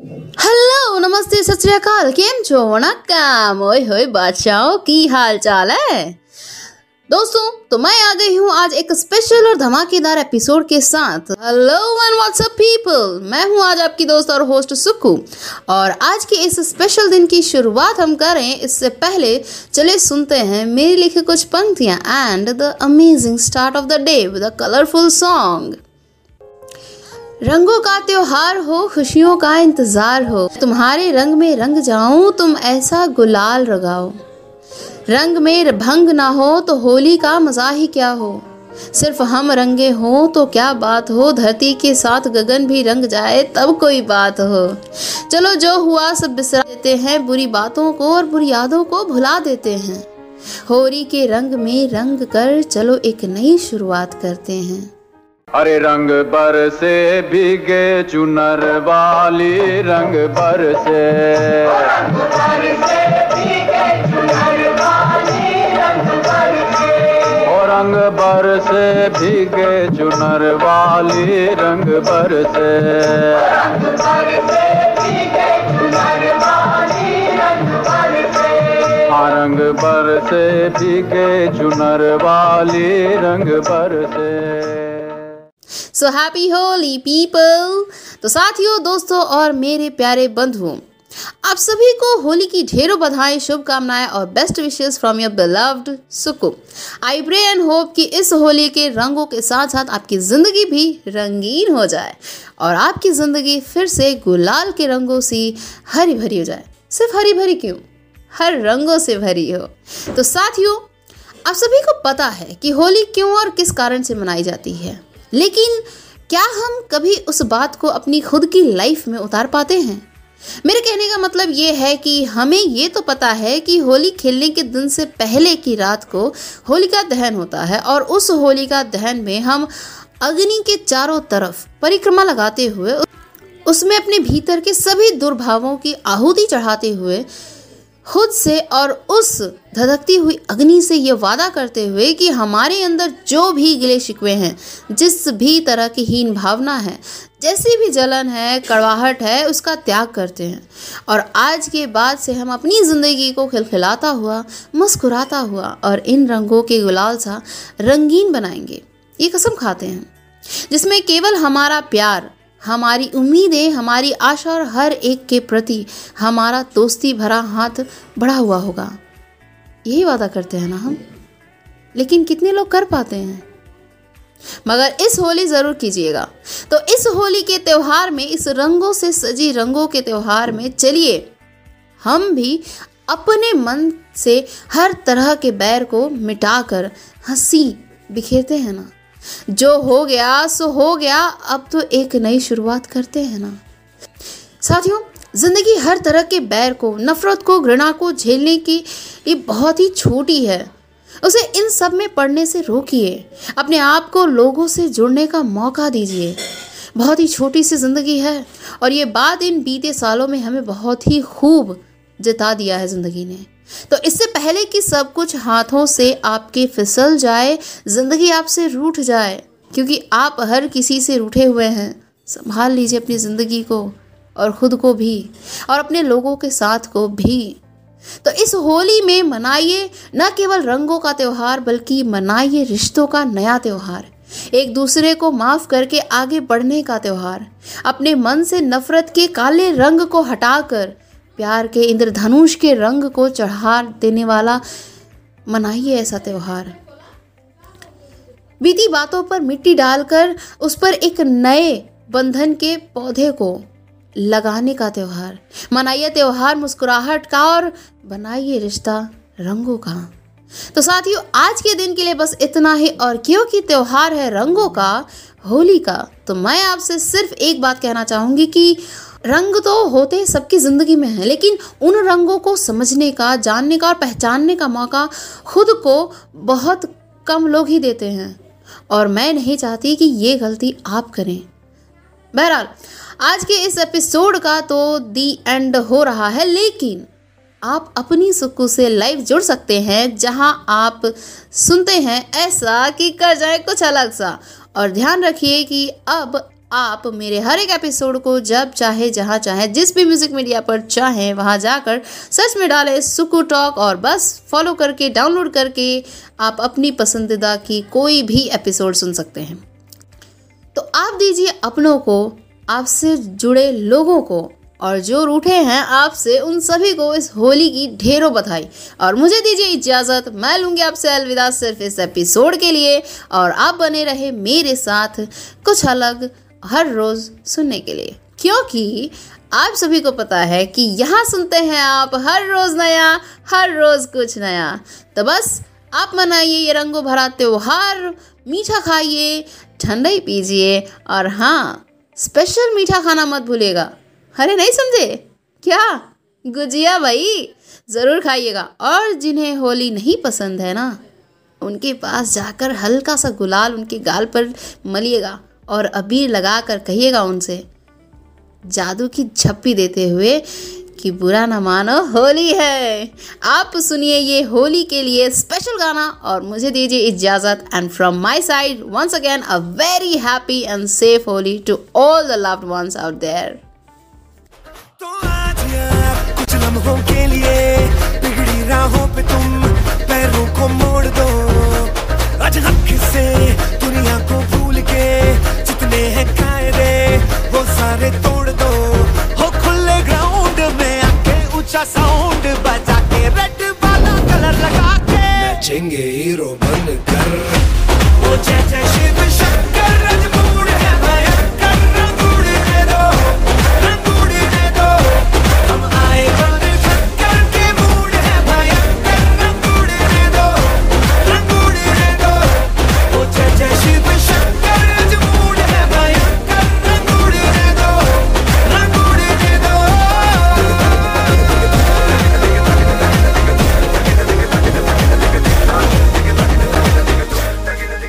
Hello नमस्ते, सत श्री केम छो? वणक्कम। ओए होए बादशाहों, की हाल चाल है? दोस्तों तो मैं आ गई हूँ आज एक स्पेशल और धमाकेदार एपिसोड के साथ। हेलो एंड व्हाट्सअप पीपल मैं हूँ आज आपकी दोस्त और होस्ट सुक्कू और आज के इस स्पेशल दिन की शुरुआत हम करें, इससे पहले चले सुनते हैं मेरी लिखी कुछ पंक्तियाँ and the amazing start of the day with a colourful song रंगों का त्योहार हो, खुशियों का इंतज़ार हो, तुम्हारे रंग में रंग जाऊँ तुम ऐसा गुलाल रगाओ। रंग में भंग ना हो तो होली का मज़ा ही क्या हो? सिर्फ़ हम रंगे हो तो क्या बात हो? धरती के साथ गगन भी रंग जाए तब कोई बात हो। चलो जो हुआ सब बिसरा देते हैं, बुरी बातों को और बुरी यादों को भुला देते हैं। होली के रंग में रंग कर चलो एक नई शुरुआत करते हैं। अरे रंग बर से भीगे चुनर वाली रंग बर से। रंग बर से भीगे चुनर वाली रंग बर से। रंग बर से भीगे चुनर वाली रंग बर से। सो हैप्पी होली पीपल तो साथियों दोस्तों और मेरे प्यारे बंधुओं आप सभी को होली की ढेरों बधाई, शुभकामनाएँ और best wishes from your beloved Suku I pray and hope कि इस होली के रंगों के साथ साथ आपकी ज़िंदगी भी रंगीन हो जाए और आपकी ज़िंदगी फिर से गुलाल के रंगों से हरी भरी हो जाए। सिर्फ़ हरी भरी क्यों? हर रंगों से भरी हो। तो साथियों, आप सभी को पता है कि होली क्यों और किस कारण से मनाई जाती है। लेकिन क्या हम कभी उस बात को अपनी खुद की लाइफ में उतार पाते हैं? मेरे कहने का मतलब ये है कि हमें ये तो पता है कि होली खेलने के दिन से पहले की रात को होलिका दहन होता है और उस होलिका दहन में हम अग्नि के चारों तरफ़ परिक्रमा लगाते हुए, उसमें अपने भीतर के सभी दुर्भावों की आहुति चढ़ाते हुए खुद से और उस धधकती हुई अग्नि से ये वादा करते हुए कि हमारे अंदर जो भी गिले शिकवे हैं, जिस भी तरह की हीन भावना है, जैसी भी जलन है, कड़वाहट है, उसका त्याग करते हैं। और आज के बाद से हम अपनी ज़िंदगी को खिलखिलाता हुआ, मुस्कुराता हुआ और इन रंगों के गुलाल सा रंगीन बनाएँगे। ये कसम खाते हैं, जिसमें केवल हमारा प्यार हमारी उम्मीदें, हमारी आशा और हर एक के प्रति हमारा दोस्ती भरा हाथ बढ़ा हुआ होगा। यही वादा करते हैं ना हम? लेकिन कितने लोग कर पाते हैं? मगर इस होली ज़रूर कीजिएगा। तो इस होली के त्यौहार में, इस रंगों से सजी रंगों के त्यौहार में चलिए। हम भी अपने मन से हर तरह के बैर को मिटाकर हँसी बिखेरते हैं ना। जो हो गया, सो हो गया, अब तो एक नई शुरुआत करते हैं ना। साथियों, ज़िंदगी हर तरह के बैर को, नफरत को, घृणा को झेलने की ये बहुत ही छोटी है। उसे इन सब में पढ़ने से रोकिए। अपने आप को लोगों से जुड़ने का मौका दीजिए। बहुत ही छोटी सी ज़िंदगी है और ये बात इन बीते सालों में हमें बहुत ही खूब जता दिया है ज़िंदगी ने। तो इससे पहले कि सब कुछ हाथों से आपके फिसल जाए, ज़िंदगी आपसे रूठ जाए, क्योंकि आप हर किसी से रूठे हुए हैं। संभाल लीजिए अपनी ज़िंदगी को और ख़ुद को भी और अपने लोगों के साथ को भी। तो इस होली में मनाइए न केवल रंगों का त्यौहार, बल्कि मनाइए रिश्तों का नया त्यौहार। एक दूसरे को माफ़ करके आगे बढ़ने का त्यौहार। अपने मन से नफरत के काले रंग को हटाकर प्यार के इंद्रधनुष के रंग को चढ़ा देने वाला मनाइए ऐसा त्यौहार। बीती बातों पर मिट्टी डालकर उस पर एक नए बंधन के पौधे को लगाने का त्यौहार। मनाइए त्यौहार, मुस्कुराहट का और बनाइए रिश्ता रंगों का। तो साथियों, आज के दिन के लिए बस इतना ही और क्योंकि त्यौहार है रंगों का, होली का तो मैं आपसे सिर्फ़ एक बात कहना चाहूँगी कि रंग तो होते सबकी ज़िंदगी में है, लेकिन उन रंगों को समझने का, जानने का और पहचानने का मौका खुद को बहुत कम लोग ही देते हैं। और मैं नहीं चाहती कि ये गलती आप करें। बहरहाल, आज के इस एपिसोड का तो दी एंड हो रहा है, लेकिन आप अपनी सुकू से लाइव जुड़ सकते हैं, जहाँ आप सुनते हैं ऐसा कि कर जाए कुछ अलग सा। और ध्यान रखिए कि अब आप मेरे हर एक एपिसोड को जब चाहे, जहाँ चाहे, जिस भी म्यूज़िक मीडिया पर चाहें, वहाँ जाकर सर्च में डालें सुकू टॉक और बस फॉलो करके डाउनलोड करके आप अपनी पसंदीदा की कोई भी एपिसोड सुन सकते हैं। तो आप दीजिए अपनों को, आपसे जुड़े लोगों को और जो रूठे हैं आपसे, उन सभी को इस होली की ढेरों बधाई। और मुझे दीजिए इजाज़त, मैं लूँगी आपसे अलविदा सिर्फ़ इस एपिसोड के लिए। और आप बने रहे मेरे साथ कुछ अलग हर रोज़ सुनने के लिए। क्योंकि आप सभी को पता है कि यहाँ सुनते हैं आप हर रोज़ नया, हर रोज़ कुछ नया। तो बस, आप मनाइए ये रंगों भरा त्योहार, मीठा खाइए, ठंडाई पीजिए, और हाँ स्पेशल मीठा खाना मत भूलिएगा। अरे नहीं समझे? क्या? गुजिया भाई, ज़रूर खाइएगा। और जिन्हें होली नहीं पसंद है ना, उनके पास जाकर हल्का सा गुलाल उनके गाल पर मलिएगा। और अबीर लगा कर कहिएगा उनसे, जादू की झप्पी देते हुए कि बुरा ना मानो, होली है। आप सुनिए ये होली के लिए स्पेशल गाना और मुझे दीजिए इजाज़त and from my side once again a very happy and safe Holi to all the loved ones out there तो आज कुछ लम्हों के लिए सारे तोड़ दो। हो खुले ग्राउंड में आके ऊँचा साउंड बजा के रेड वाला कलर लगा के। नाचेंगे हीरो बनकर। वो जय जय शिव